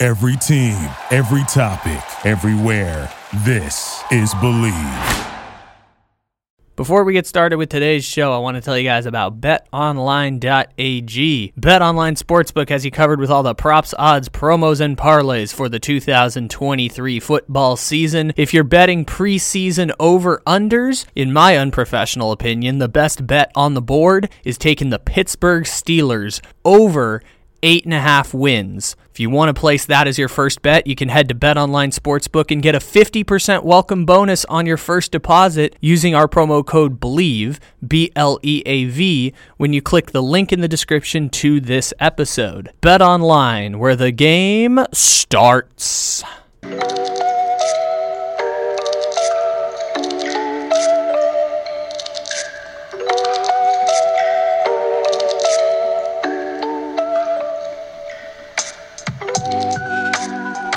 Every team, every topic, everywhere. This is Bleav. Before we get started with today's show, I want to tell you guys about betonline.ag. BetOnline Sportsbook has you covered with all the props, odds, promos, and parlays for the 2023 football season. If you're betting preseason over unders, in my unprofessional opinion, the best bet on the board is taking the Pittsburgh Steelers over eight and a half wins. If you want to place that as your first bet, you can head to BetOnline Sportsbook and get a 50% welcome bonus on your first deposit using our promo code BLEAV, B L E A V, when you click the link in the description to this episode. BetOnline, where the game starts.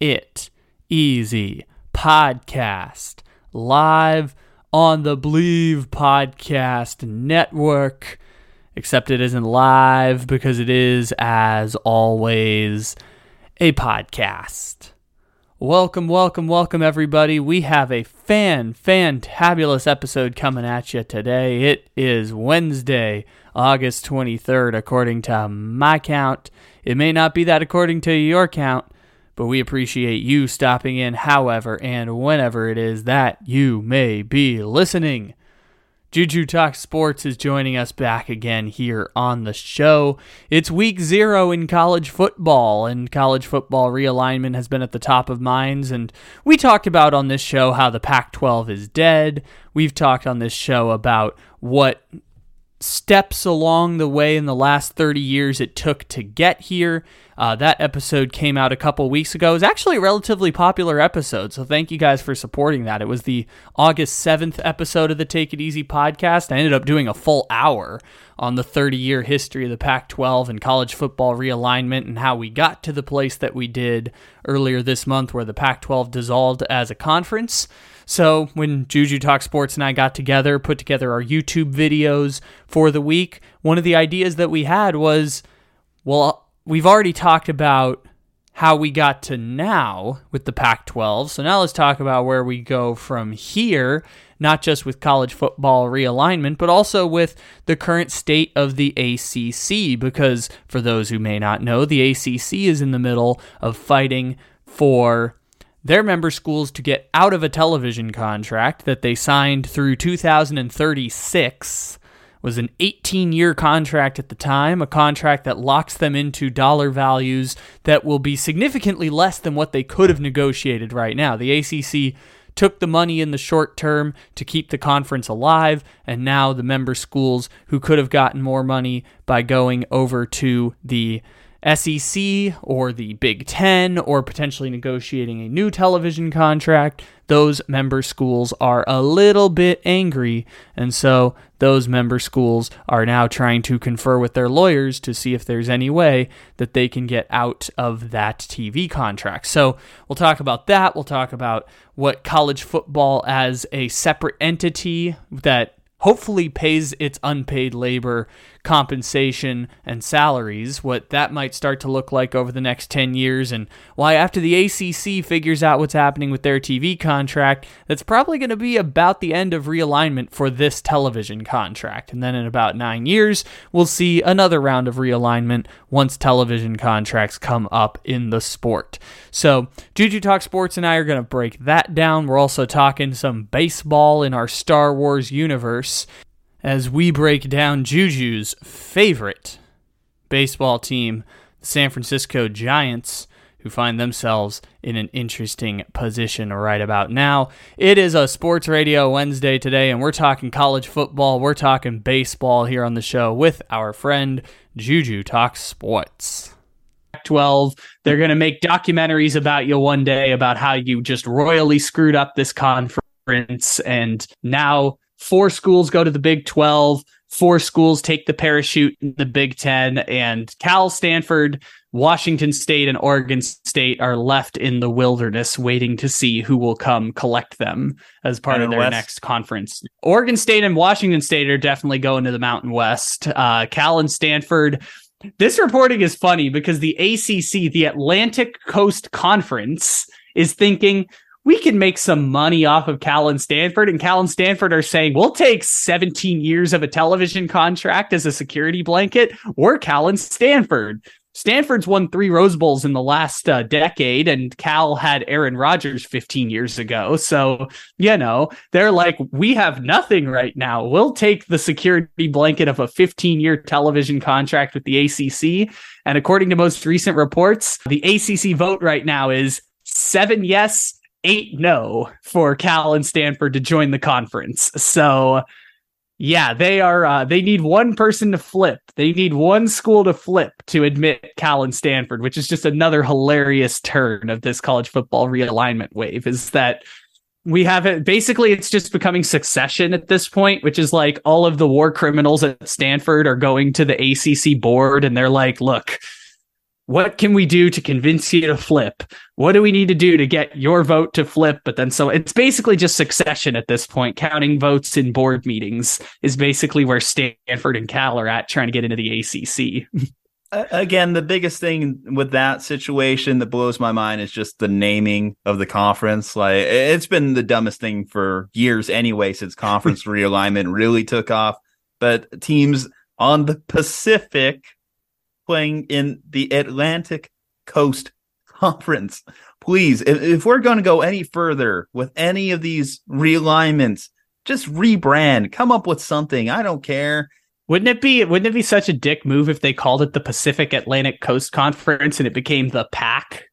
It Easy podcast live on the Bleav Podcast Network. Except it isn't live because it is, as always, a podcast. Welcome, welcome, welcome, everybody. We have a fan, fantabulous episode coming at you today. It is Wednesday, August 23rd, according to my count. It may not be that according to your count, but we appreciate you stopping in however and whenever it is that you may be listening. Juju Talk Sports is joining us back again here on the show. It's week zero in college football, and college football realignment has been at the top of minds. And we talked about on this show how the Pac 12 is dead. We've talked on this show about what steps along the way in the last 30 years it took to get here. Uh, that episode came out a couple weeks ago. It was actually a relatively popular episode, so thank you guys for supporting that. It was the August 7th episode of the Take It Easy podcast. I ended up doing a full hour on the 30 year history of the Pac 12 and college football realignment and how we got to the place that we did earlier this month where the Pac 12 dissolved as a conference. So when Juju Talk Sports and I got together, put together our YouTube videos for the week, one of the ideas that we had was, well, we've already talked about how we got to now with the Pac 12. So now let's talk about where we go from here, not just with college football realignment, but also with the current state of the ACC. Because for those who may not know, the ACC is in the middle of fighting for their member schools to get out of a television contract that they signed through 2036 was an 18 year contract at the time, a contract that locks them into dollar values that will be significantly less than what they could have negotiated right now. The ACC took the money in the short term to keep the conference alive, and now the member schools who could have gotten more money by going over to the SEC or the Big Ten or potentially negotiating a new television contract, those member schools are a little bit angry. And so those member schools are now trying to confer with their lawyers to see if there's any way that they can get out of that TV contract. So we'll talk about that. We'll talk about what college football as a separate entity that hopefully pays its unpaid labor compensation and salaries, what that might start to look like over the next 10 years, and why, after the ACC figures out what's happening with their TV contract, that's probably going to be about the end of realignment for this television contract. And then in about nine years, we'll see another round of realignment once television contracts come up in the sport. So, Juju Talk Sports and I are going to break that down. We're also talking some baseball in our Star Wars universe as we break down Juju's favorite baseball team, the San Francisco Giants, who find themselves in an interesting position right about now. It is a Sports Radio Wednesday today, and we're talking college football, we're talking baseball here on the show with our friend Juju Talks Sports. 12 they're going to make documentaries about you one day about how you just royally screwed up this conference and now four schools go to the Big 12, four schools take the parachute in the Big 10, and Cal, Stanford, Washington State, and Oregon State are left in the wilderness waiting to see who will come collect them as part of their West. next conference. Oregon State and Washington State are definitely going to the Mountain West. Uh, Cal and Stanford. This reporting is funny because the ACC, the Atlantic Coast Conference, is thinking we can make some money off of Cal and Stanford. And Cal and Stanford are saying, we'll take 17 years of a television contract as a security blanket, or Cal and Stanford. Stanford's won three Rose Bowls in the last uh, decade, and Cal had Aaron Rodgers 15 years ago. So, you know, they're like, we have nothing right now. We'll take the security blanket of a 15 year television contract with the ACC. And according to most recent reports, the ACC vote right now is seven yes, eight no for Cal and Stanford to join the conference. So yeah, they are uh, they need one person to flip. They need one school to flip to admit Cal and Stanford, which is just another hilarious turn of this college football realignment wave is that we have it basically it's just becoming succession at this point which is like all of the war criminals at stanford are going to the acc board and they're like look what can we do to convince you to flip? What do we need to do to get your vote to flip? But then, so it's basically just succession at this point. Counting votes in board meetings is basically where Stanford and Cal are at trying to get into the ACC. Again, the biggest thing with that situation that blows my mind is just the naming of the conference. Like, it's been the dumbest thing for years anyway, since conference realignment really took off. But teams on the Pacific playing in the Atlantic Coast Conference. Please, if, if we're going to go any further with any of these realignments, just rebrand, come up with something. I don't care. Wouldn't it be wouldn't it be such a dick move if they called it the Pacific Atlantic Coast Conference and it became the PAC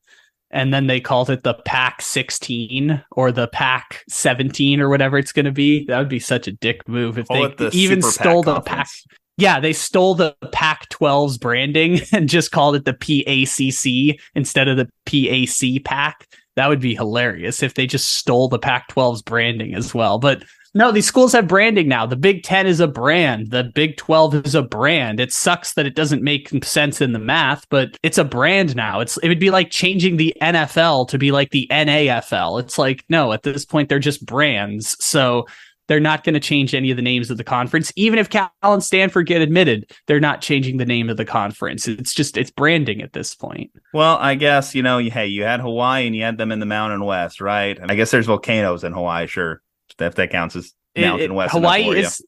and then they called it the PAC 16 or the PAC 17 or whatever it's going to be? That would be such a dick move if Call they the even stole the PAC yeah, they stole the Pac 12's branding and just called it the PACC instead of the PAC pack. That would be hilarious if they just stole the Pac 12's branding as well. But no, these schools have branding now. The Big 10 is a brand. The Big 12 is a brand. It sucks that it doesn't make sense in the math, but it's a brand now. It's it would be like changing the NFL to be like the NAFL. It's like no, at this point they're just brands. So they're not going to change any of the names of the conference. Even if Cal and Stanford get admitted, they're not changing the name of the conference. It's just it's branding at this point. Well, I guess you know, hey, you had Hawaii and you had them in the Mountain West, right? I guess there's volcanoes in Hawaii, sure, if that counts as Mountain it, it, West. Hawaii is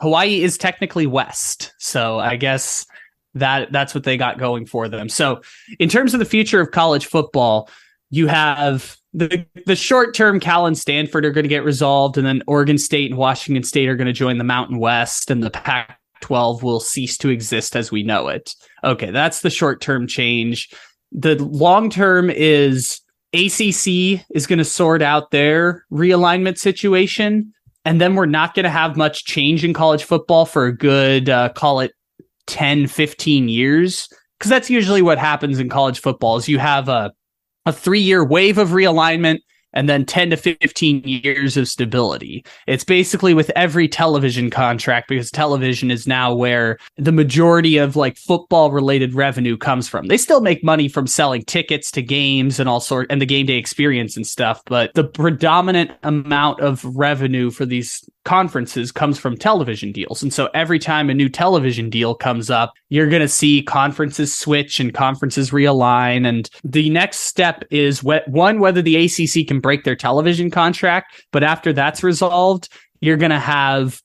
Hawaii is technically west, so I guess that that's what they got going for them. So, in terms of the future of college football, you have the the short term Cal and Stanford are going to get resolved, and then Oregon State and Washington State are going to join the Mountain West, and the Pac 12 will cease to exist as we know it. Okay, that's the short term change. The long term is ACC is going to sort out their realignment situation, and then we're not going to have much change in college football for a good, uh, call it 10, 15 years because that's usually what happens in college football is you have a a three year wave of realignment and then 10 to 15 years of stability. It's basically with every television contract because television is now where the majority of like football related revenue comes from. They still make money from selling tickets to games and all sort and the game day experience and stuff, but the predominant amount of revenue for these conferences comes from television deals. And so every time a new television deal comes up, you're going to see conferences switch and conferences realign. And the next step is wh- one, whether the ACC can break their television contract. But after that's resolved, you're going to have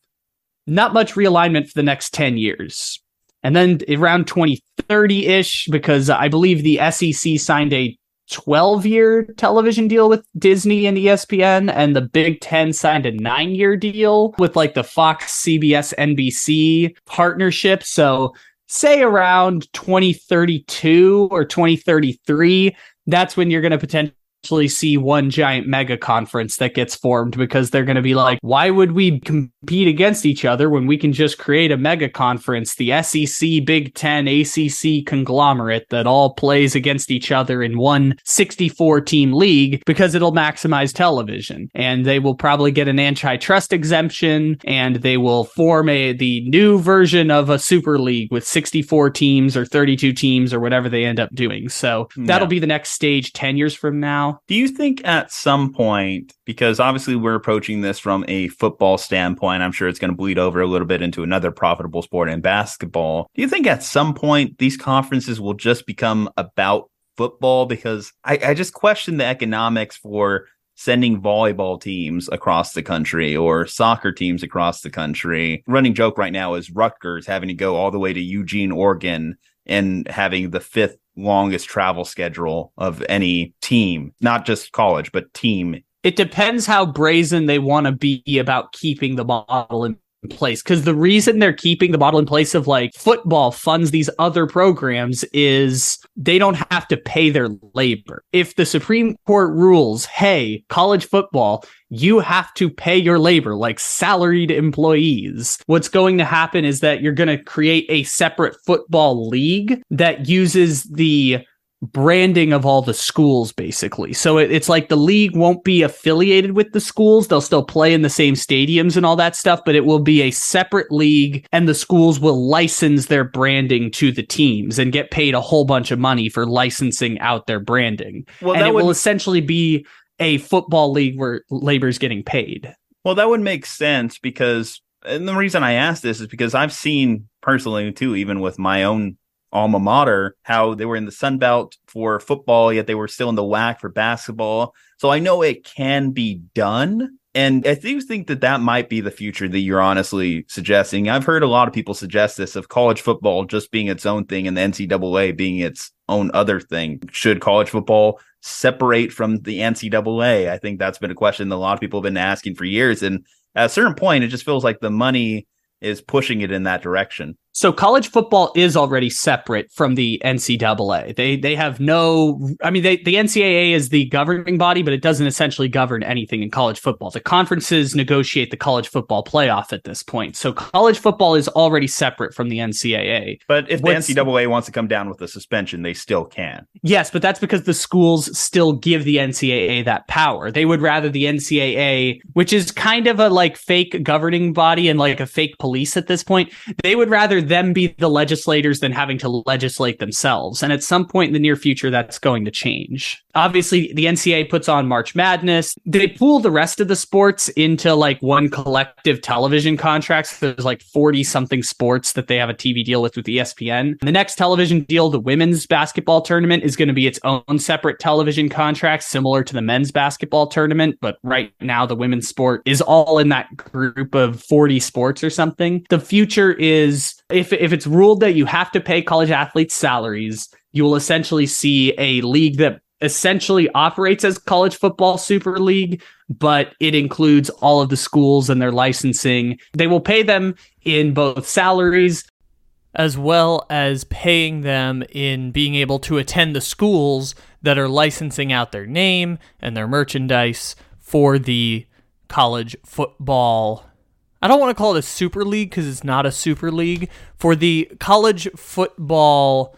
not much realignment for the next 10 years. And then around 2030 ish, because I believe the SEC signed a 12 year television deal with Disney and ESPN, and the Big Ten signed a nine year deal with like the Fox, CBS, NBC partnership. So, say around 2032 or 2033, that's when you're going to potentially actually see one giant mega conference that gets formed because they're going to be like, why would we compete against each other when we can just create a mega conference, the SEC, Big Ten, ACC conglomerate that all plays against each other in one 64 team league because it'll maximize television. And they will probably get an antitrust exemption and they will form a the new version of a super league with 64 teams or 32 teams or whatever they end up doing. So hmm, that'll Yeah. be the next stage 10 years from now. Do you think at some point, because obviously we're approaching this from a football standpoint, I'm sure it's going to bleed over a little bit into another profitable sport in basketball. Do you think at some point these conferences will just become about football? Because I, I just question the economics for sending volleyball teams across the country or soccer teams across the country. Running joke right now is Rutgers having to go all the way to Eugene, Oregon and having the fifth longest travel schedule of any team, not just college, but team. It depends how brazen they want to be about keeping the model in place. Because the reason they're keeping the model in place of like football funds these other programs is they don't have to pay their labor. If the Supreme Court rules, hey, college football, you have to pay your labor like salaried employees. What's going to happen is that you're going to create a separate football league that uses the branding of all the schools basically. So it, it's like the league won't be affiliated with the schools. They'll still play in the same stadiums and all that stuff, but it will be a separate league and the schools will license their branding to the teams and get paid a whole bunch of money for licensing out their branding. Well, and that it would will essentially be a football league where labor's getting paid. Well, that would make sense because, and the reason I ask this is because I've seen personally too, even with my own alma mater, how they were in the Sun Belt for football, yet they were still in the WAC for basketball. So I know it can be done. And I do think that that might be the future that you're honestly suggesting. I've heard a lot of people suggest this of college football just being its own thing and the NCAA being its own other thing. Should college football separate from the NCAA? I think that's been a question that a lot of people have been asking for years. And at a certain point, it just feels like the money is pushing it in that direction. So college football is already separate from the NCAA. They they have no I mean they, the NCAA is the governing body, but it doesn't essentially govern anything in college football. The conferences negotiate the college football playoff at this point. So college football is already separate from the NCAA. But if What's- the NCAA wants to come down with a suspension, they still can. Yes, but that's because the schools still give the NCAA that power. They would rather the NCAA, which is kind of a like fake governing body and like a fake police at this point, they would rather them be the legislators than having to legislate themselves. And at some point in the near future, that's going to change. Obviously, the NCAA puts on March Madness. They pool the rest of the sports into like one collective television contract. So there's like 40 something sports that they have a TV deal with with ESPN. The next television deal, the women's basketball tournament, is going to be its own separate television contract, similar to the men's basketball tournament. But right now, the women's sport is all in that group of 40 sports or something. The future is if, if it's ruled that you have to pay college athletes salaries, you will essentially see a league that essentially operates as college football super league but it includes all of the schools and their licensing they will pay them in both salaries as well as paying them in being able to attend the schools that are licensing out their name and their merchandise for the college football. I don't want to call it a super league because it's not a super league. For the college football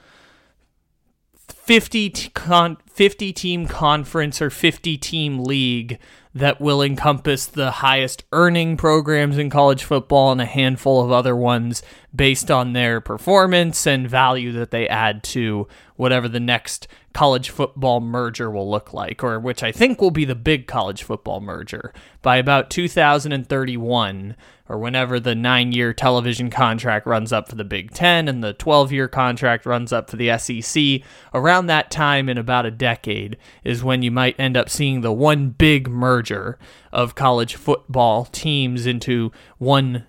50 t- con- 50 team conference or 50 team league that will encompass the highest earning programs in college football and a handful of other ones based on their performance and value that they add to whatever the next college football merger will look like, or which I think will be the big college football merger by about 2031 or whenever the nine year television contract runs up for the Big Ten and the 12 year contract runs up for the SEC, around that time in about a decade is when you might end up seeing the one big merger of college football teams into one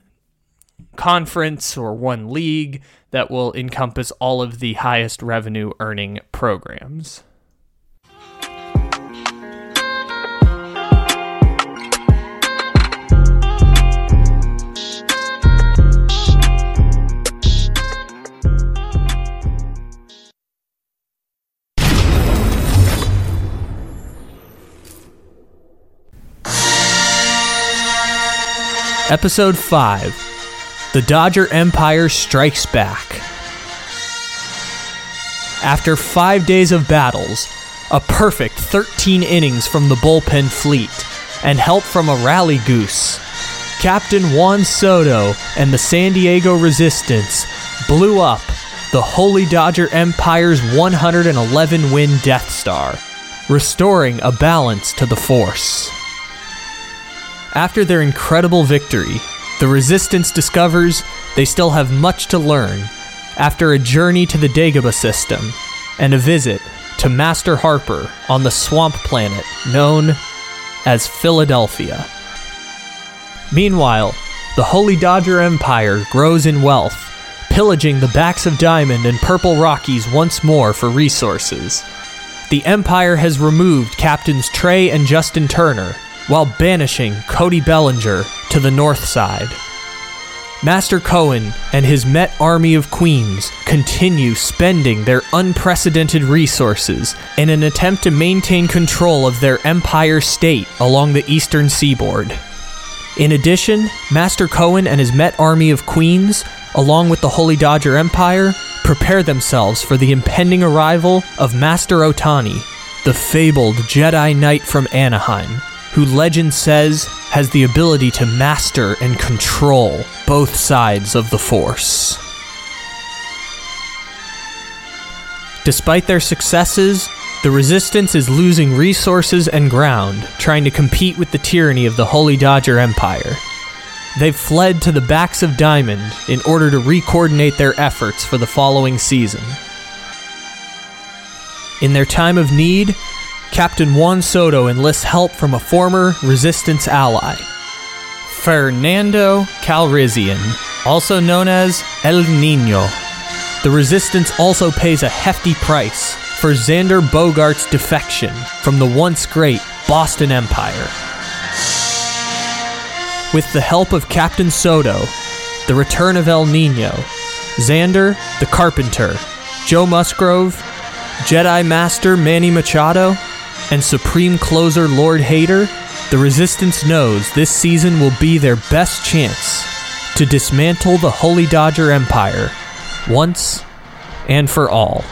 conference or one league that will encompass all of the highest revenue earning programs. Episode 5 The Dodger Empire Strikes Back. After five days of battles, a perfect 13 innings from the bullpen fleet, and help from a rally goose, Captain Juan Soto and the San Diego Resistance blew up the Holy Dodger Empire's 111 win Death Star, restoring a balance to the force. After their incredible victory, the Resistance discovers they still have much to learn after a journey to the Dagobah system and a visit to Master Harper on the swamp planet known as Philadelphia. Meanwhile, the Holy Dodger Empire grows in wealth, pillaging the backs of Diamond and Purple Rockies once more for resources. The Empire has removed Captains Trey and Justin Turner while banishing Cody Bellinger to the north side. Master Cohen and his Met Army of Queens continue spending their unprecedented resources in an attempt to maintain control of their empire state along the eastern seaboard. In addition, Master Cohen and his Met Army of Queens, along with the Holy Dodger Empire, prepare themselves for the impending arrival of Master Ohtani, the fabled Jedi Knight from Anaheim, who legend says has the ability to master and control both sides of the Force. Despite their successes, the Resistance is losing resources and ground, trying to compete with the tyranny of the Holy Dodger Empire. They've fled to the backs of Diamond in order to re-coordinate their efforts for the following season. In their time of need, Captain Juan Soto enlists help from a former Resistance ally, Fernando Calrissian, also known as El Nino. The Resistance also pays a hefty price for Xander Bogaerts' defection from the once great Boston Empire. With the help of Captain Soto, the return of El Nino, Xander, the Carpenter, Joe Musgrove, Jedi Master Manny Machado, and Supreme Closer Lord Hader, the Resistance knows this season will be their best chance to dismantle the Holy Dodger Empire once and for all.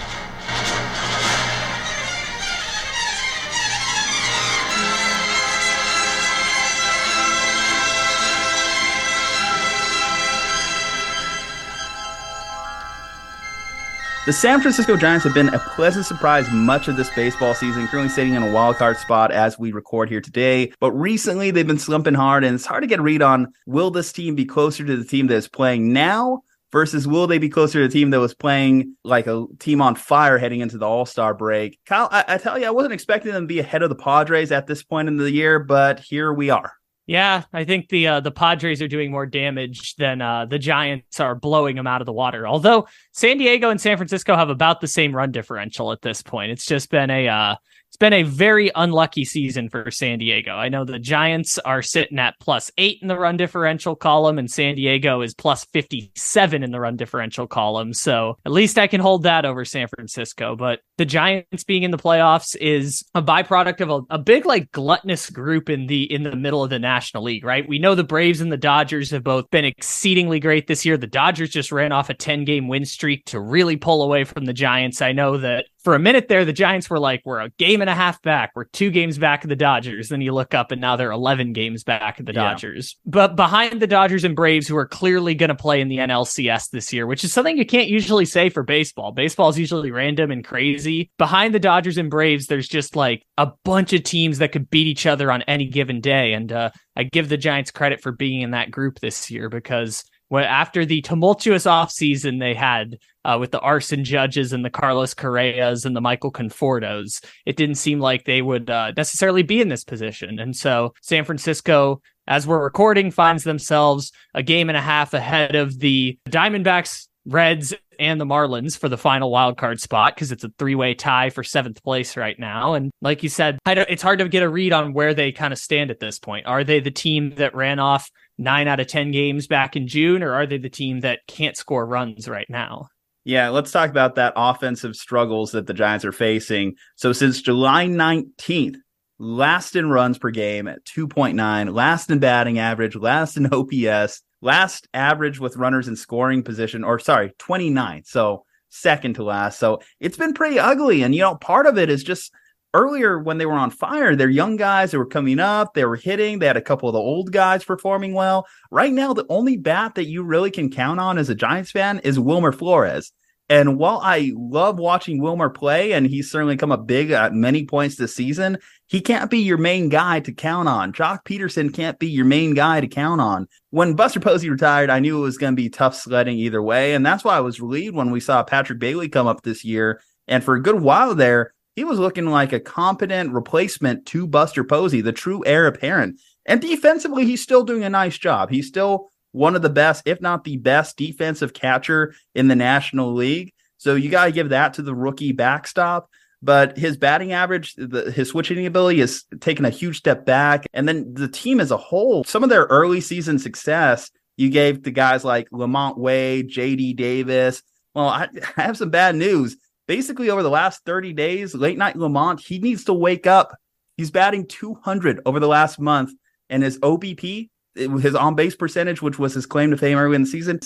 The San Francisco Giants have been a pleasant surprise much of this baseball season, currently sitting in a wild card spot as we record here today. But recently they've been slumping hard, and it's hard to get a read on will this team be closer to the team that is playing now versus will they be closer to the team that was playing like a team on fire heading into the All Star break? Kyle, I, I tell you, I wasn't expecting them to be ahead of the Padres at this point in the year, but here we are. Yeah, I think the uh, the Padres are doing more damage than uh, the Giants are blowing them out of the water. Although San Diego and San Francisco have about the same run differential at this point. It's just been a uh, it's been a very unlucky season for San Diego. I know the Giants are sitting at plus eight in the run differential column, and San Diego is plus 57 in the run differential column. So at least I can hold that over San Francisco. But the Giants being in the playoffs is a byproduct of a, a big, like, gluttonous group in the in the middle of the National League, right? We know the Braves and the Dodgers have both been exceedingly great this year. The Dodgers just ran off a 10 game win streak to really pull away from the Giants. I know that for a minute there, the Giants were like, we're a game and a half back. We're two games back of the Dodgers. Then you look up and now they're 11 games back of the yeah. Dodgers. But behind the Dodgers and Braves, who are clearly going to play in the NLCS this year, which is something you can't usually say for baseball. Baseball is usually random and crazy. Behind the Dodgers and Braves, there's just like a bunch of teams that could beat each other on any given day. And uh, I give the Giants credit for being in that group this year because after the tumultuous offseason they had uh, with the Aaron Judges and the Carlos Correas and the Michael Confortos, it didn't seem like they would uh, necessarily be in this position. And so San Francisco, as we're recording, finds themselves a game and a half ahead of the Diamondbacks, Reds, and the Marlins for the final wild card spot because it's a three way tie for seventh place right now. And like you said, it's hard to get a read on where they kind of stand at this point. Are they the team that ran off nine out of 10 games back in June, or are they the team that can't score runs right now? Yeah, let's talk about that offensive struggles that the Giants are facing. So since July 19th, last in runs per game at 2.9, last in batting average, last in OPS, last average with runners in scoring position, or sorry, 29. So second to last. So it's been pretty ugly. And, you know, part of it is just earlier when they were on fire, they're young guys that were coming up, they were hitting, they had a couple of the old guys performing well. Right now, the only bat that you really can count on as a Giants fan is Wilmer Flores. And while I love watching Wilmer play, and he's certainly come up big at many points this season, he can't be your main guy to count on. Joc Pederson can't be your main guy to count on. When Buster Posey retired, I knew it was going to be tough sledding either way. And that's why I was relieved when we saw Patrick Bailey come up this year. And for a good while there, he was looking like a competent replacement to Buster Posey, the true heir apparent. And defensively, he's still doing a nice job. He's still one of the best, if not the best, defensive catcher in the National League. So you got to give that to the rookie backstop. But his batting average, the, his switching ability has taken a huge step back. And then the team as a whole, some of their early season success, you gave to guys like LaMonte Wade, JD Davis. Well, I, I have some bad news basically over the last 30 days, late night LaMonte, he needs to wake up. He's batting 200 over the last month, and his OBP, his on base percentage, which was his claim to fame early in the season,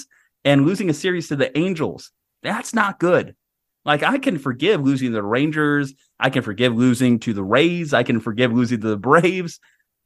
and losing a series to the Angels, that's not good. Like I can forgive losing the Rangers, I can forgive losing to the Rays, I can forgive losing to the Braves,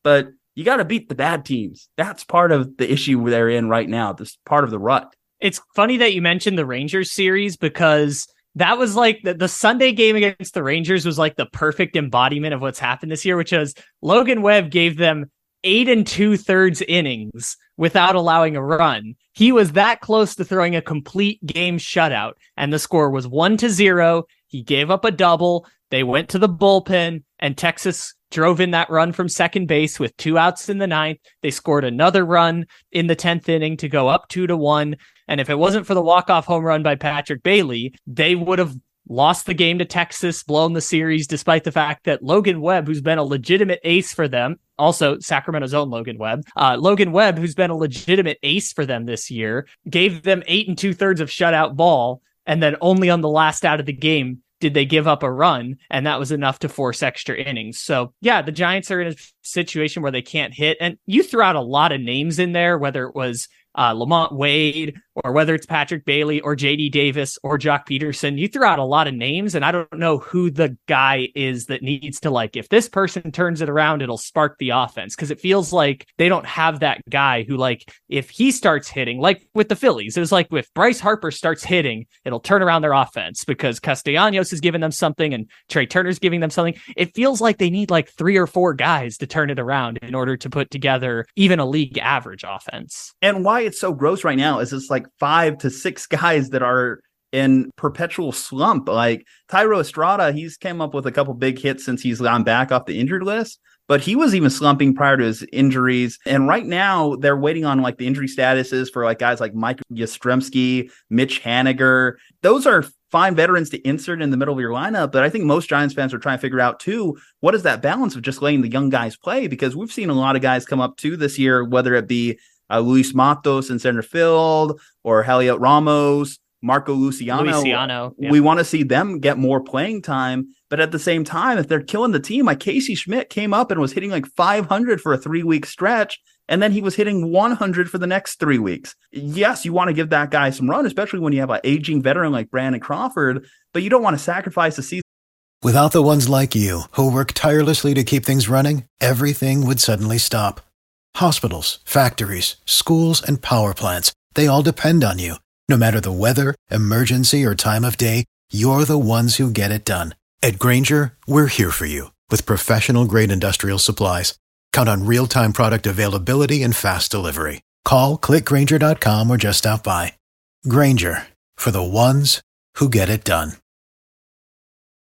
but you got to beat the bad teams. That's part of the issue they're in right now. This part of the rut. It's funny that you mentioned the Rangers series because that was like the, the Sunday game against the Rangers was like the perfect embodiment of what's happened this year, which is Logan Webb gave them eight and two thirds innings without allowing a run. He was that close to throwing a complete game shutout, and the score was one to zero. He gave up a double. They went to the bullpen, and Texas drove in that run from second base with two outs in the ninth. They scored another run in the 10th inning to go up two to one. And if it wasn't for the walk-off home run by Patrick Bailey, they would have lost the game to Texas, blown the series, despite the fact that Logan Webb, who's been a legitimate ace for them, also Sacramento's own Logan Webb, uh, Logan Webb, who's been a legitimate ace for them this year, gave them eight and two thirds of shutout ball. And then only on the last out of the game did they give up a run and that was enough to force extra innings. So yeah, the Giants are in a situation where they can't hit and you threw out a lot of names in there, whether it was uh, LaMonte Wade, or whether it's Patrick Bailey or JD Davis or Joc Pederson. you throw out a lot of names, and I don't know who the guy is that needs to like, if this person turns it around, it'll spark the offense. Cause it feels like they don't have that guy who, like, if he starts hitting, like with the Phillies, it was like if Bryce Harper starts hitting, it'll turn around their offense because Castellanos is giving them something and Trey Turner's giving them something. It feels like they need like three or four guys to turn it around in order to put together even a league average offense. And why it's so gross right now is it's like five to six guys that are in perpetual slump. Like Thairo Estrada, he's came up with a couple big hits since he's gone back off the injured list, but he was even slumping prior to his injuries. And right now they're waiting on like the injury statuses for like guys like Mike Yastrzemski, Mitch Haniger. Those are fine veterans to insert in the middle of your lineup. But I think most Giants fans are trying to figure out too, what is that balance of just letting the young guys play? Because we've seen a lot of guys come up too this year, whether it be uh, Luis Matos in center field or Heliot Ramos, Marco Luciano. Luciano yeah. We want to see them get more playing time. But at the same time, if they're killing the team, like Casey Schmitt came up and was hitting like 500 for a three week stretch. And then he was hitting 100 for the next three weeks. Yes, you want to give that guy some run, especially when you have an aging veteran like Brandon Crawford, but you don't want to sacrifice the season. Without the ones like you, who work tirelessly to keep things running, everything would suddenly stop. Hospitals, factories, schools, and power plants, they all depend on you. No matter the weather, emergency, or time of day, you're the ones who get it done. At Grainger, we're here for you with professional grade industrial supplies. Count on real time product availability and fast delivery. Call clickgrainger.com or just stop by. Grainger for the ones who get it done.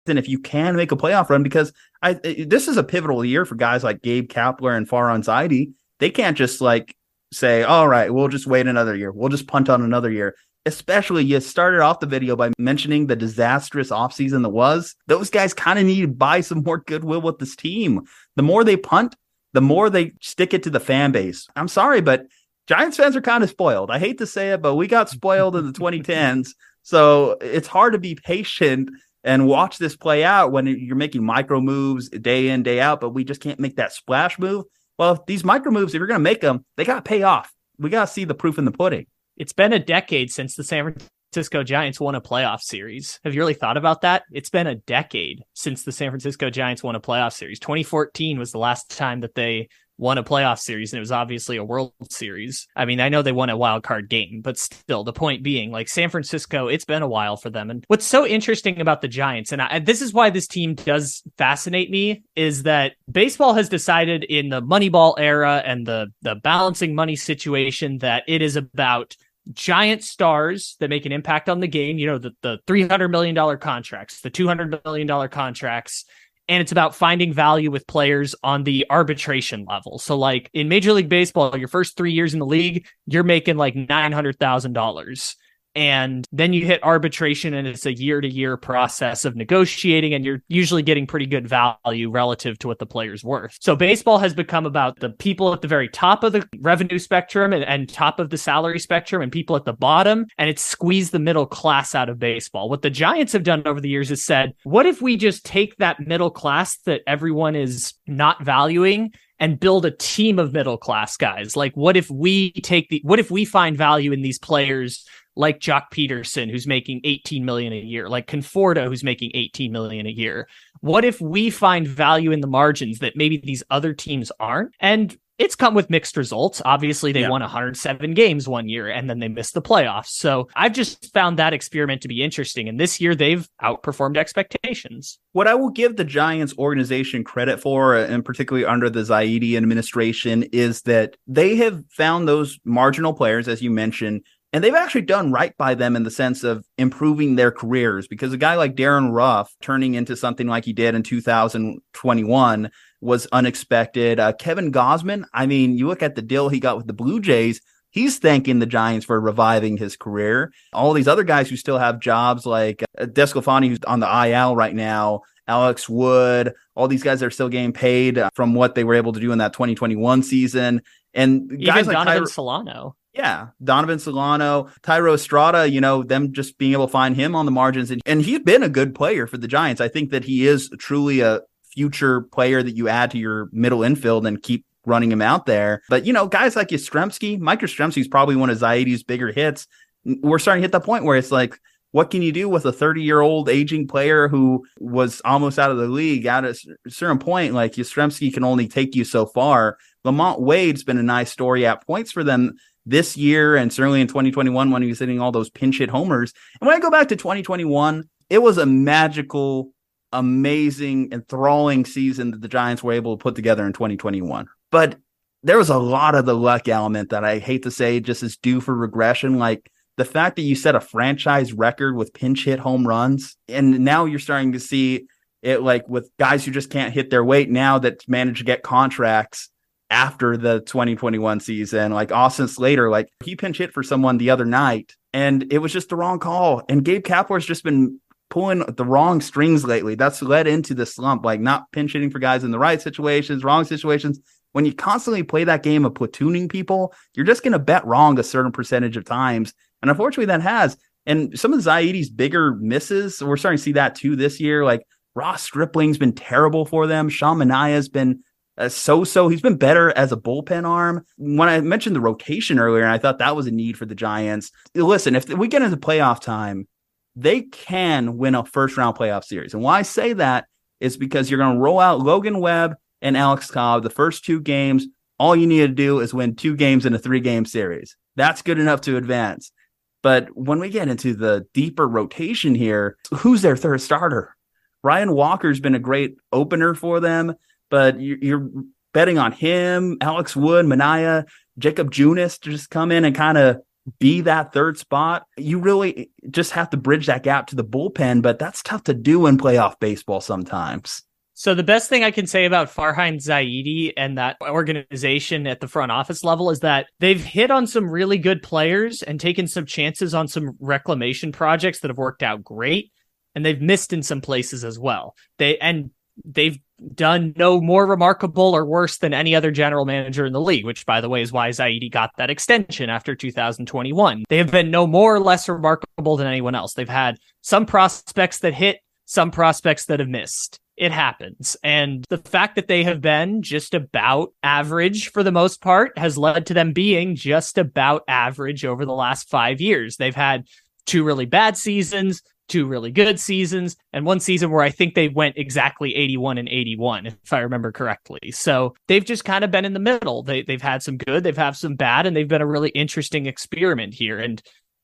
And if you can make a playoff run, because I this is a pivotal year for guys like Gabe Kapler and Farhan Zaidi. They can't just like say, all right, we'll just wait another year. We'll just punt on another year. Especially, you started off the video by mentioning the disastrous offseason that was. Those guys kind of need to buy some more goodwill with this team. The more they punt, the more they stick it to the fan base. I'm sorry, but Giants fans are kind of spoiled. I hate to say it, but we got spoiled in the 2010s. So it's hard to be patient and watch this play out when you're making micro moves day in, day out, but we just can't make that splash move. Well, these micro moves, if you're going to make them, they got to pay off. We got to see the proof in the pudding. It's been a decade since the San Francisco Giants won a playoff series. Have you really thought about that? It's been a decade since the San Francisco Giants won a playoff series. 2014 was the last time that they won a playoff series and it was obviously a world series. I mean, I know they won a wild card game, but still the point being like San Francisco, it's been a while for them. And what's so interesting about the Giants and I, this is why this team does fascinate me is that baseball has decided in the Moneyball era and the the balancing money situation that it is about giant stars that make an impact on the game, you know, the the 300 million dollar contracts, the 200 million dollar contracts and it's about finding value with players on the arbitration level. So, like in Major League Baseball, your first three years in the league, you're making like nine hundred thousand dollars and then you hit arbitration and it's a year to year process of negotiating and you're usually getting pretty good value relative to what the player's worth so baseball has become about the people at the very top of the revenue spectrum and, and top of the salary spectrum and people at the bottom and it's squeezed the middle class out of baseball what the giants have done over the years is said what if we just take that middle class that everyone is not valuing and build a team of middle class guys. Like, what if we take the, what if we find value in these players like Joc Pederson, who's making 18 million a year, like Conforto, who's making 18 million a year. What if we find value in the margins that maybe these other teams aren't? And it's come with mixed results. Obviously, they yeah. won 107 games one year and then they missed the playoffs. So I've just found that experiment to be interesting. And this year, they've outperformed expectations. What I will give the Giants organization credit for, and particularly under the Zaidi administration, is that they have found those marginal players, as you mentioned, and they've actually done right by them in the sense of improving their careers because a guy like Darin Ruf turning into something like he did in 2021 was unexpected. Uh, Kevin Gausman, I mean, you look at the deal he got with the Blue Jays, he's thanking the Giants for reviving his career. All these other guys who still have jobs like uh, DeSclafani, who's on the IL right now, Alex Wood, all these guys are still getting paid uh, from what they were able to do in that 2021 season. And Even guys like Donovan Tyler- Solano. Yeah, Donovan Solano, Thairo Estrada, you know, them just being able to find him on the margins. And, and he's been a good player for the Giants. I think that he is truly a future player that you add to your middle infield and keep running him out there. But, you know, guys like Yastrzemski, Mike Yastrzemski is probably one of Zaidi's bigger hits. We're starting to hit the point where it's like, what can you do with a 30 year old aging player who was almost out of the league at a certain point? Like Yastrzemski can only take you so far. LaMonte Wade's been a nice story at points for them this year and certainly in 2021 when he was hitting all those pinch hit homers. And when I go back to 2021, it was a magical, amazing, enthralling season that the Giants were able to put together in 2021. But there was a lot of the luck element that I hate to say just is due for regression. Like the fact that you set a franchise record with pinch hit home runs, and now you're starting to see it like with guys who just can't hit their weight now that manage to get contracts after the 2021 season. Like Austin Slater, like he pinch hit for someone the other night and it was just the wrong call. And Gabe Kapler's just been pulling the wrong strings lately. That's led into the slump, like not pinch hitting for guys in the right situations, wrong situations. When you constantly play that game of platooning people, you're just going to bet wrong a certain percentage of times. And unfortunately, that has. And some of Zaidi's bigger misses, we're starting to see that too this year. Like Ross Stripling's been terrible for them. Sean Manaea's been so so. He's been better as a bullpen arm. When I mentioned the rotation earlier, and I thought that was a need for the Giants. Listen, if we get into playoff time, they can win a first round playoff series. And why I say that is because you're going to roll out Logan Webb and Alex Cobb the first two games. All you need to do is win two games in a three game series. That's good enough to advance. But when we get into the deeper rotation here, who's their third starter? Ryan Walker's been a great opener for them, but you're betting on him, Alex Wood, Manaea, Jacob Junis to just come in and kind of be that third spot. You really just have to bridge that gap to the bullpen, but that's tough to do in playoff baseball sometimes. So the best thing I can say about Farhan Zaidi and that organization at the front office level is that they've hit on some really good players and taken some chances on some reclamation projects that have worked out great and they've missed in some places as well. They and they've done no more remarkable or worse than any other general manager in the league, which by the way is why Zaidi got that extension after 2021. They have been no more or less remarkable than anyone else. They've had some prospects that hit, some prospects that have missed it happens. And the fact that they have been just about average for the most part has led to them being just about average over the last five years. They've had two really bad seasons, two really good seasons, and one season where I think they went exactly 81 and 81, if I remember correctly. So they've just kind of been in the middle. They, they've had some good, they've had some bad, and they've been a really interesting experiment here. And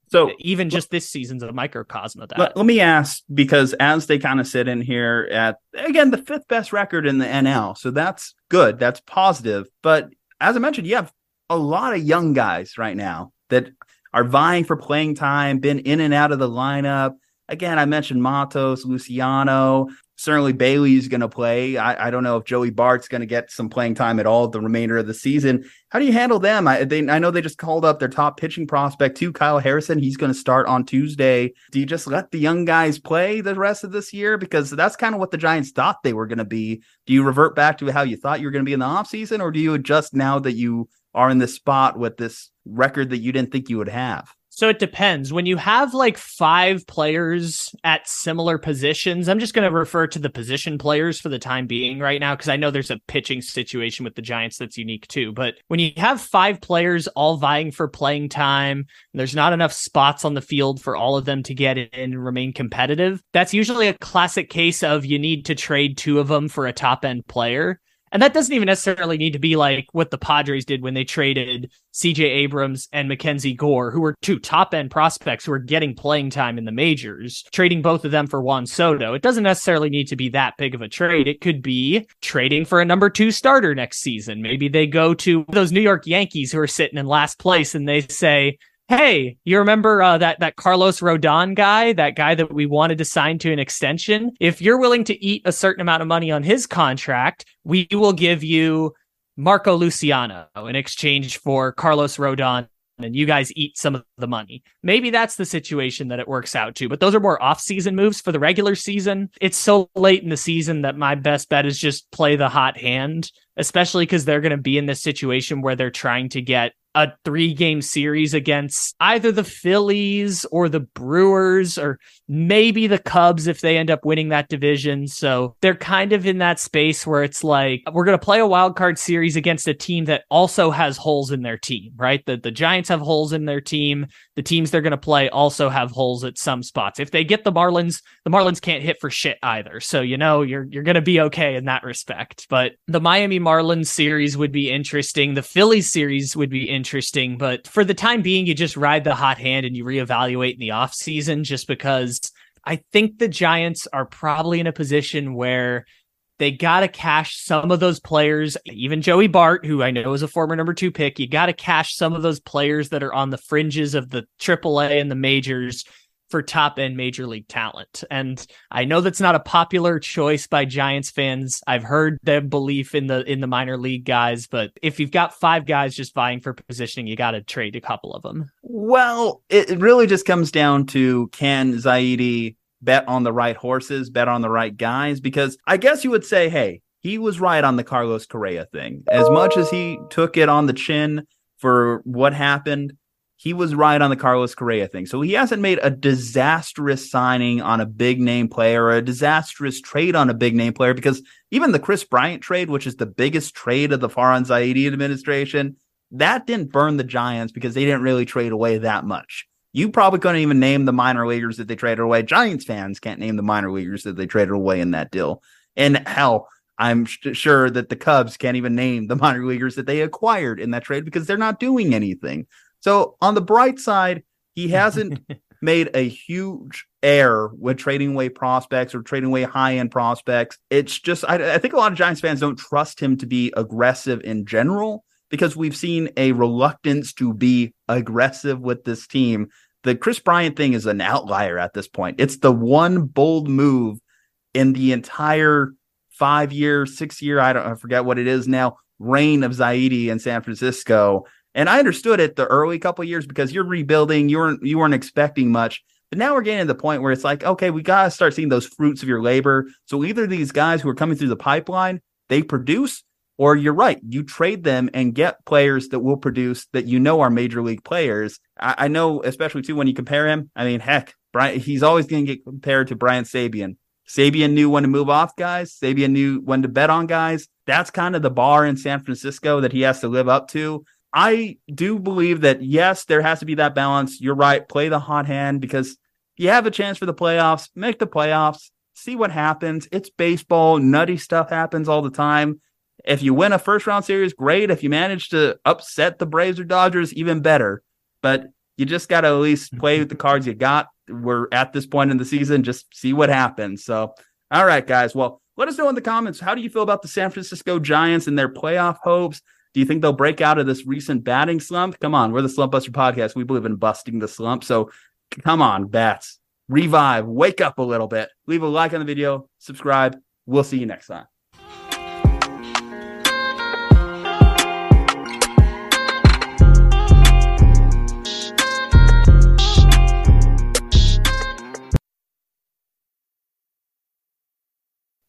so even just this season's a microcosm of that. Let, let me ask because as they kind of sit in here at again the fifth best record in the NL, so that's good, that's positive. But as I mentioned, you have a lot of young guys right now that are vying for playing time, been in and out of the lineup. Again, I mentioned Matos, Luciano certainly Bailey's going to play. I, I, don't know if Joey Bart's going to get some playing time at all the remainder of the season. How do you handle them? I, they, I know they just called up their top pitching prospect too, Kyle Harrison. He's going to start on Tuesday. Do you just let the young guys play the rest of this year? Because that's kind of what the Giants thought they were going to be. Do you revert back to how you thought you were going to be in the offseason, or do you adjust now that you are in this spot with this record that you didn't think you would have? So it depends. When you have like five players at similar positions, I'm just going to refer to the position players for the time being right now because I know there's a pitching situation with the Giants that's unique too. But when you have five players all vying for playing time, there's not enough spots on the field for all of them to get in and remain competitive. That's usually a classic case of you need to trade two of them for a top end player. And that doesn't even necessarily need to be like what the Padres did when they traded CJ Abrams and Mackenzie Gore, who were two top end prospects who were getting playing time in the majors, trading both of them for Juan Soto. It doesn't necessarily need to be that big of a trade. It could be trading for a number two starter next season. Maybe they go to those New York Yankees who are sitting in last place and they say, hey, you remember uh, that that Carlos Rodon guy, that guy that we wanted to sign to an extension? If you're willing to eat a certain amount of money on his contract, we will give you Marco Luciano in exchange for Carlos Rodon. And you guys eat some of the money. Maybe that's the situation that it works out to, but those are more off-season moves for the regular season. It's so late in the season that my best bet is just play the hot hand, especially because they're going to be in this situation where they're trying to get a three game series against either the Phillies or the Brewers or maybe the Cubs if they end up winning that division. So they're kind of in that space where it's like we're going to play a wild card series against a team that also has holes in their team, right? The the Giants have holes in their team. The teams they're going to play also have holes at some spots. If they get the Marlins, the Marlins can't hit for shit either. So you know you're you're going to be okay in that respect. But the Miami Marlins series would be interesting. The Phillies series would be interesting interesting, but for the time being, you just ride the hot hand and you reevaluate in the offseason just because I think the Giants are probably in a position where they got to cash some of those players, even Joey Bart, who I know is a former number two pick. You got to cash some of those players that are on the fringes of the AAA and the majors for top end major league talent. And I know that's not a popular choice by Giants fans. I've heard their belief in the in the minor league guys, but if you've got five guys just vying for positioning, you got to trade a couple of them. Well, it really just comes down to can Zaidi bet on the right horses, bet on the right guys because I guess you would say, hey, he was right on the Carlos Correa thing. As much as he took it on the chin for what happened, he was right on the Carlos Correa thing. So he hasn't made a disastrous signing on a big name player or a disastrous trade on a big name player because even the Kris Bryant trade, which is the biggest trade of the Farhan Zaidi administration, that didn't burn the Giants because they didn't really trade away that much. You probably couldn't even name the minor leaguers that they traded away. Giants fans can't name the minor leaguers that they traded away in that deal. And hell, I'm sh- sure that the Cubs can't even name the minor leaguers that they acquired in that trade because they're not doing anything. So on the bright side, he hasn't made a huge error with trading away prospects or trading away high end prospects. It's just I, I think a lot of Giants fans don't trust him to be aggressive in general because we've seen a reluctance to be aggressive with this team. The Kris Bryant thing is an outlier at this point. It's the one bold move in the entire five year, six year, I don't I forget what it is now, reign of Zaidi in San Francisco. And I understood it the early couple years because you're rebuilding, you weren't you weren't expecting much. But now we're getting to the point where it's like, okay, we gotta start seeing those fruits of your labor. So either these guys who are coming through the pipeline, they produce, or you're right, you trade them and get players that will produce that you know are major league players. I, I know, especially too, when you compare him. I mean, heck, Brian, he's always to get compared to Brian Sabean. Sabean knew when to move off guys. Sabean knew when to bet on guys. That's kind of the bar in San Francisco that he has to live up to. I do believe that yes, there has to be that balance. You're right. Play the hot hand because you have a chance for the playoffs. Make the playoffs. See what happens. It's baseball. Nutty stuff happens all the time. If you win a first round series, great. If you manage to upset the Braves or Dodgers, even better. But you just got to at least play with the cards you got we're at this point in the season. Just see what happens. So, all right, guys. Well, let us know in the comments. How do you feel about the San Francisco Giants and their playoff hopes? Do you think they'll break out of this recent batting slump? Come on, we're the Slumpbuster podcast. We believe in busting the slump. So come on, bats. Revive, wake up a little bit. Leave a like on the video, subscribe. We'll see you next time.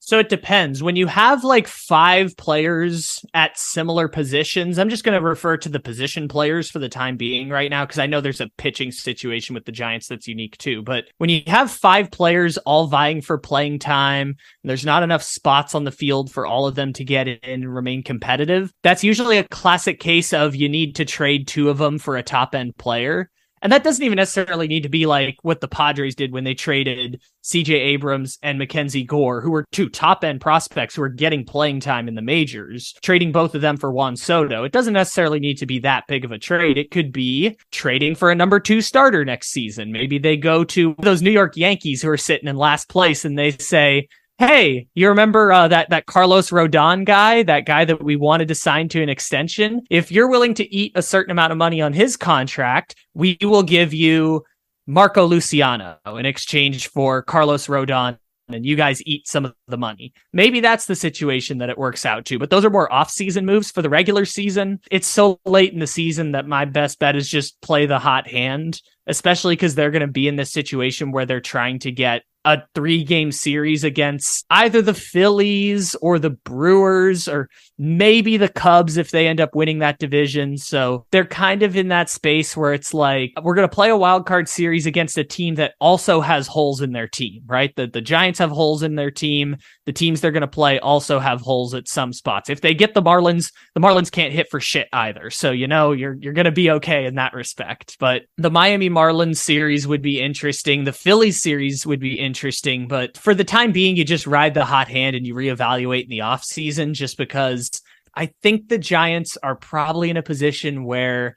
So it depends. When you have like five players at similar positions, I'm just going to refer to the position players for the time being right now because I know there's a pitching situation with the Giants that's unique too. But when you have five players all vying for playing time, there's not enough spots on the field for all of them to get in and remain competitive. That's usually a classic case of you need to trade two of them for a top end player. And that doesn't even necessarily need to be like what the Padres did when they traded CJ Abrams and Mackenzie Gore, who were two top end prospects who were getting playing time in the majors, trading both of them for Juan Soto. It doesn't necessarily need to be that big of a trade. It could be trading for a number two starter next season. Maybe they go to those New York Yankees who are sitting in last place and they say, hey, you remember uh, that that Carlos Rodon guy, that guy that we wanted to sign to an extension? If you're willing to eat a certain amount of money on his contract, we will give you Marco Luciano in exchange for Carlos Rodon. And you guys eat some of the money. Maybe that's the situation that it works out to, but those are more off-season moves for the regular season. It's so late in the season that my best bet is just play the hot hand, especially because they're going to be in this situation where they're trying to get a three game series against either the Phillies or the Brewers or maybe the Cubs if they end up winning that division. So they're kind of in that space where it's like, we're going to play a wild card series against a team that also has holes in their team, right? The, the Giants have holes in their team. The teams they're going to play also have holes at some spots. If they get the Marlins, the Marlins can't hit for shit either. So, you know, you're, you're going to be okay in that respect. But the Miami Marlins series would be interesting. The Phillies series would be interesting, but for the time being, you just ride the hot hand and you reevaluate in the off season just because I think the Giants are probably in a position where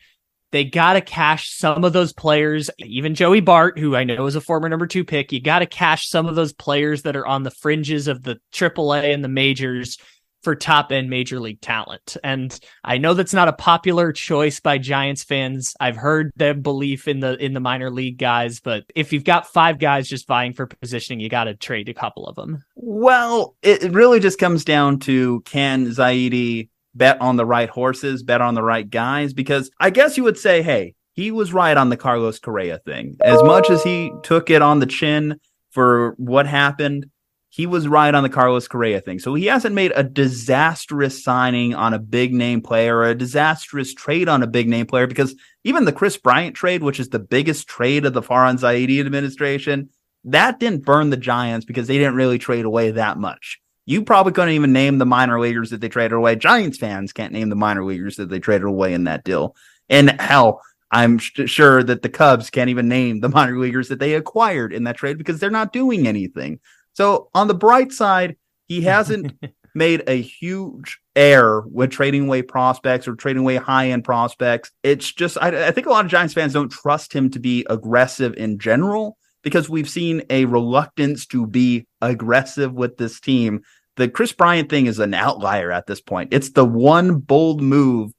they got to cash some of those players, even Joey Bart, who I know is a former number two pick. You got to cash some of those players that are on the fringes of the AAA and the majors for top end major league talent. And I know that's not a popular choice by Giants fans. I've heard their belief in the in the minor league guys, but if you've got five guys just vying for positioning, you got to trade a couple of them. Well, it really just comes down to can Zaidi bet on the right horses, bet on the right guys because I guess you would say, hey, he was right on the Carlos Correa thing. As much as he took it on the chin for what happened, he was right on the Carlos Correa thing. So he hasn't made a disastrous signing on a big name player or a disastrous trade on a big name player because even the Kris Bryant trade, which is the biggest trade of the Farhan Zaidi administration, that didn't burn the Giants because they didn't really trade away that much. You probably couldn't even name the minor leaguers that they traded away. Giants fans can't name the minor leaguers that they traded away in that deal. And hell, I'm sh- sure that the Cubs can't even name the minor leaguers that they acquired in that trade because they're not doing anything. So on the bright side, he hasn't made a huge error with trading away prospects or trading away high end prospects. It's just, I, I think a lot of Giants fans don't trust him to be aggressive in general because we've seen a reluctance to be aggressive with this team. The Kris Bryant thing is an outlier at this point. It's the one bold move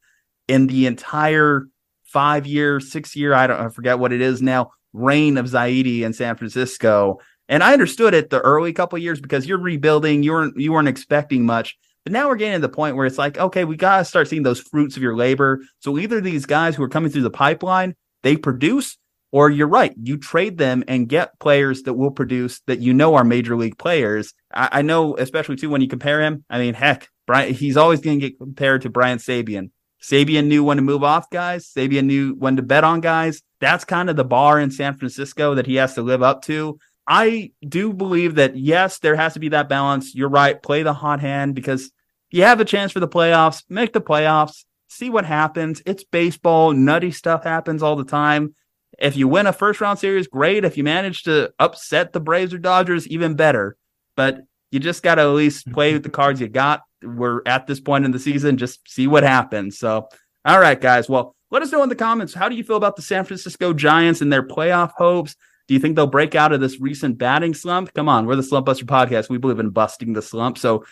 in the entire five year, six year, I don't I forget what it is now, reign of Zaidi in San Francisco. And I understood it the early couple years because you're rebuilding, you weren't you weren't expecting much. But now we're getting to the point where it's like, okay, we gotta start seeing those fruits of your labor. So either these guys who are coming through the pipeline, they produce, or you're right, you trade them and get players that will produce that you know are major league players. I, I know, especially too, when you compare him. I mean, heck, Brian, he's always going to get compared to Brian Sabean. Sabean knew when to move off guys. Sabean knew when to bet on guys. That's kind of the bar in San Francisco that he has to live up to. I do believe that yes, there has to be that balance. You're right. Play the hot hand because you have a chance for the playoffs. Make the playoffs. See what happens. It's baseball. Nutty stuff happens all the time. If you win a first round series, great. If you manage to upset the Braves or Dodgers, even better. But you just got to at least play with the cards you got. We're at this point in the season, just see what happens. So, all right, guys. Well, let us know in the comments. How do you feel about the San Francisco Giants and their playoff hopes? Do you think they'll break out of this recent batting slump? Come on, we're the Slumpbuster podcast. We believe in busting the slump. So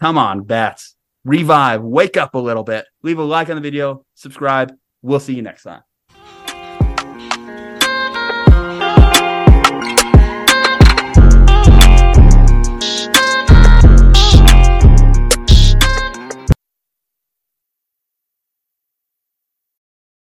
come on, bats. Revive, wake up a little bit. Leave a like on the video, subscribe. We'll see you next time.